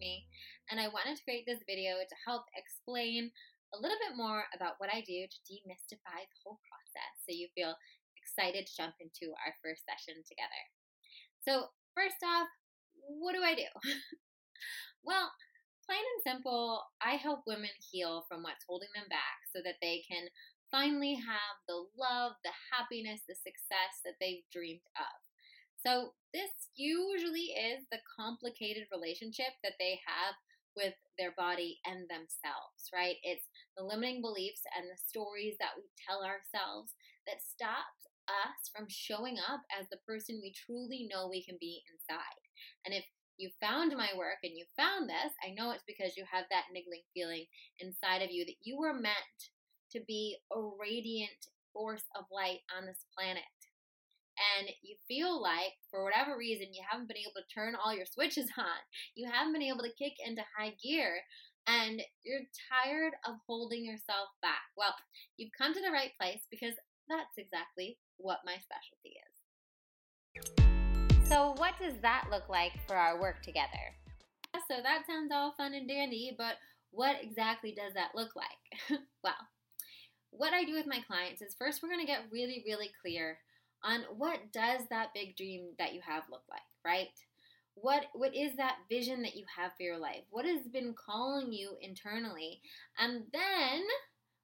me, and I wanted to create this video to help explain a little bit more about what I do to demystify the whole process so you feel excited to jump into our first session together. So, first off, what do I do? well, plain and simple, I help women heal from what's holding them back so that they can finally have the love, the happiness, the success that they've dreamed of. So, this usually is the complicated relationship that they have with their body and themselves, right? It's the limiting beliefs and the stories that we tell ourselves that stops us from showing up as the person we truly know we can be inside. And if you found my work and you found this, I know it's because you have that niggling feeling inside of you that you were meant to be a radiant force of light on this planet. And you feel like, for whatever reason, you haven't been able to turn all your switches on. You haven't been able to kick into high gear. And you're tired of holding yourself back. Well, you've come to the right place because that's exactly what my specialty is. So, what does that look like for our work together? So, that sounds all fun and dandy, but what exactly does that look like? well, what I do with my clients is first we're going to get really, really clear on what does that big dream that you have look like, right? What what is that vision that you have for your life? What has been calling you internally? And then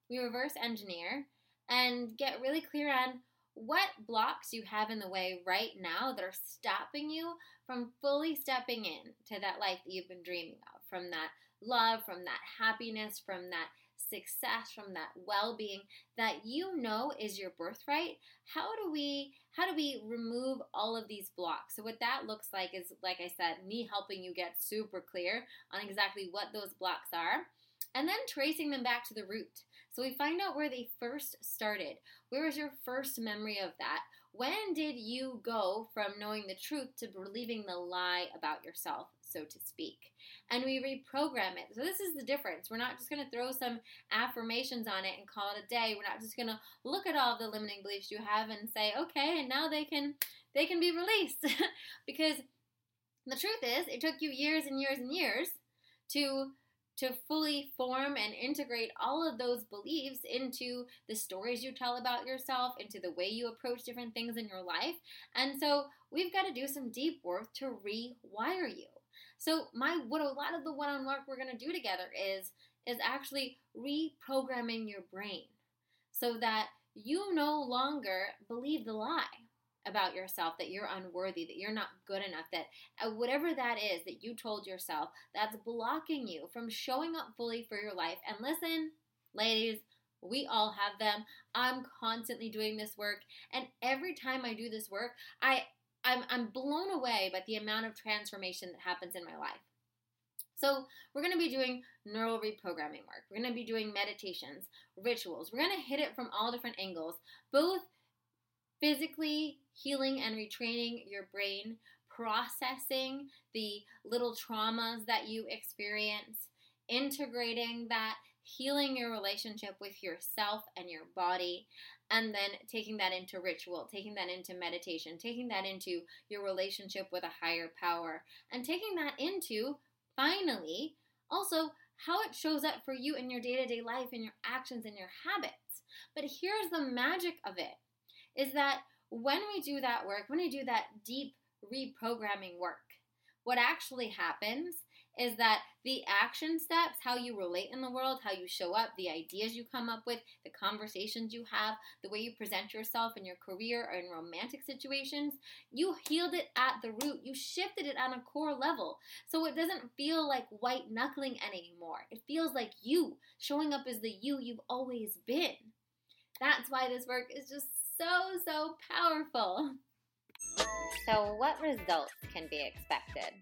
we reverse engineer and get really clear on what blocks you have in the way right now that are stopping you from fully stepping in to that life that you've been dreaming of, from that love, from that happiness, from that success, from that well-being that you know is your birthright. How do we how do we remove all of these blocks? So what that looks like is like I said, me helping you get super clear on exactly what those blocks are and then tracing them back to the root. So we find out where they first started. Where was your first memory of that? When did you go from knowing the truth to believing the lie about yourself, so to speak? And we reprogram it. So this is the difference. We're not just going to throw some affirmations on it and call it a day. We're not just going to look at all the limiting beliefs you have and say, "Okay, and now they can they can be released." because the truth is, it took you years and years and years to to fully form and integrate all of those beliefs into the stories you tell about yourself, into the way you approach different things in your life. And so we've got to do some deep work to rewire you. So my what a lot of the one-on one work we're going to do together is is actually reprogramming your brain so that you no longer believe the lie about yourself that you're unworthy, that you're not good enough, that uh, whatever that is that you told yourself that's blocking you from showing up fully for your life. And listen, ladies, we all have them. I'm constantly doing this work, and every time I do this work, I I'm, I'm blown away by the amount of transformation that happens in my life. So, we're going to be doing neural reprogramming work. We're going to be doing meditations, rituals. We're going to hit it from all different angles, both physically healing and retraining your brain, processing the little traumas that you experience, integrating that, healing your relationship with yourself and your body, and then taking that into ritual, taking that into meditation, taking that into your relationship with a higher power, and taking that into, finally, also how it shows up for you in your day to day life, in your actions, and your habits. But here's the magic of it is that when we do that work, when we do that deep reprogramming work, what actually happens is that the action steps, how you relate in the world, how you show up, the ideas you come up with, the conversations you have, the way you present yourself in your career or in romantic situations, you healed it at the root. You shifted it on a core level. So it doesn't feel like white knuckling anymore. It feels like you showing up as the you you've always been. That's why this work is just so, so powerful. So, what results can be expected?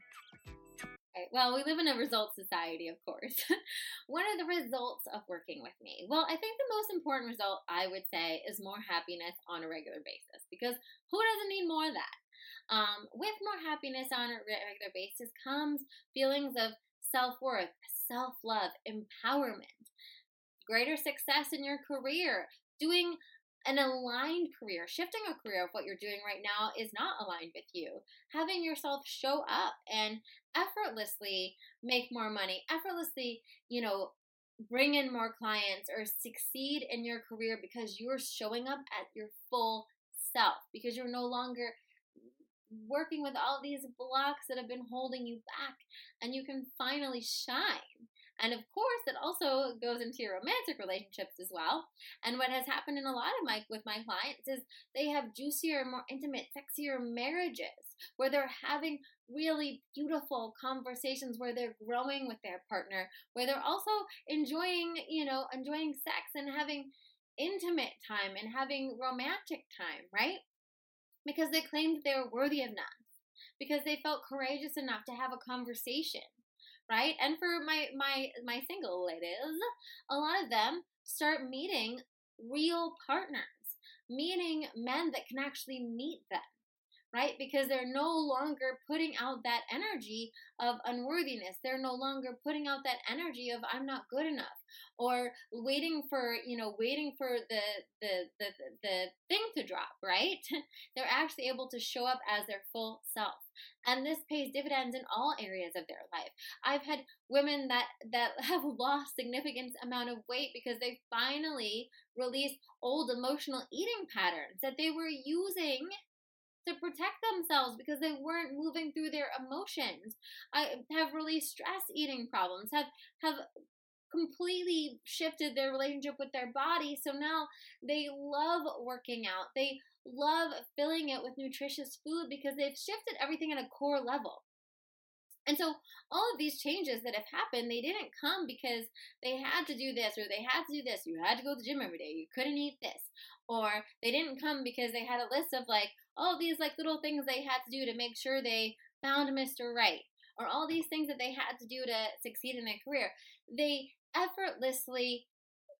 Right, well, we live in a results society, of course. what are the results of working with me? Well, I think the most important result I would say is more happiness on a regular basis because who doesn't need more of that? Um, with more happiness on a regular basis comes feelings of self worth, self love, empowerment, greater success in your career, doing an aligned career. Shifting a career of what you're doing right now is not aligned with you. Having yourself show up and effortlessly make more money, effortlessly, you know, bring in more clients or succeed in your career because you're showing up at your full self, because you're no longer working with all these blocks that have been holding you back and you can finally shine. And of course, it also goes into your romantic relationships as well. And what has happened in a lot of my with my clients is they have juicier, more intimate, sexier marriages where they're having really beautiful conversations where they're growing with their partner, where they're also enjoying, you know, enjoying sex and having intimate time and having romantic time, right? because they claimed they were worthy of none, because they felt courageous enough to have a conversation, right? And for my my my single ladies, a lot of them start meeting real partners, meeting men that can actually meet them right? Because they're no longer putting out that energy of unworthiness. They're no longer putting out that energy of I'm not good enough or waiting for, you know, waiting for the the the the thing to drop, right? they're actually able to show up as their full self. And this pays dividends in all areas of their life. I've had women that that have lost significant amount of weight because they finally released old emotional eating patterns that they were using to protect themselves because they weren't moving through their emotions. I have really stress eating problems, have have completely shifted their relationship with their body. So now they love working out. They love filling it with nutritious food because they've shifted everything at a core level. And so all of these changes that have happened, they didn't come because they had to do this or they had to do this. You had to go to the gym every day. You couldn't eat this. Or they didn't come because they had a list of like all these like little things they had to do to make sure they found Mr. Right. Or all these things that they had to do to succeed in their career. They effortlessly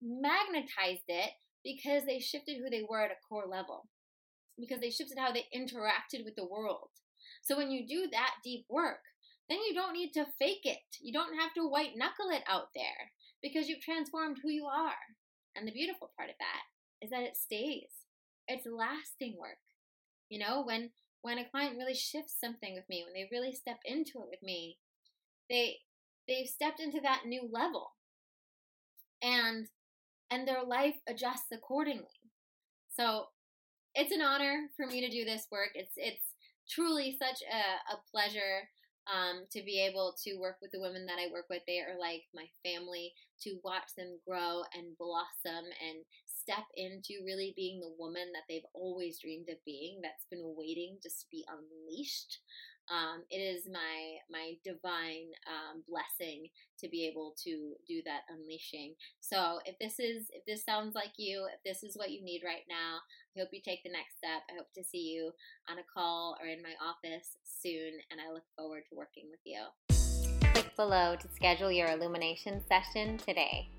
magnetized it because they shifted who they were at a core level. Because they shifted how they interacted with the world. So when you do that deep work, then you don't need to fake it. You don't have to white knuckle it out there because you've transformed who you are. And the beautiful part of that is that it stays. It's lasting work. You know, when when a client really shifts something with me, when they really step into it with me, they they've stepped into that new level. And and their life adjusts accordingly. So it's an honor for me to do this work. It's it's truly such a, a pleasure um, to be able to work with the women that I work with. They are like my family to watch them grow and blossom and step into really being the woman that they've always dreamed of being that's been waiting just to be unleashed um, it is my my divine um, blessing to be able to do that unleashing. So if this is if this sounds like you, if this is what you need right now, I hope you take the next step. I hope to see you on a call or in my office soon, and I look forward to working with you. Click below to schedule your illumination session today.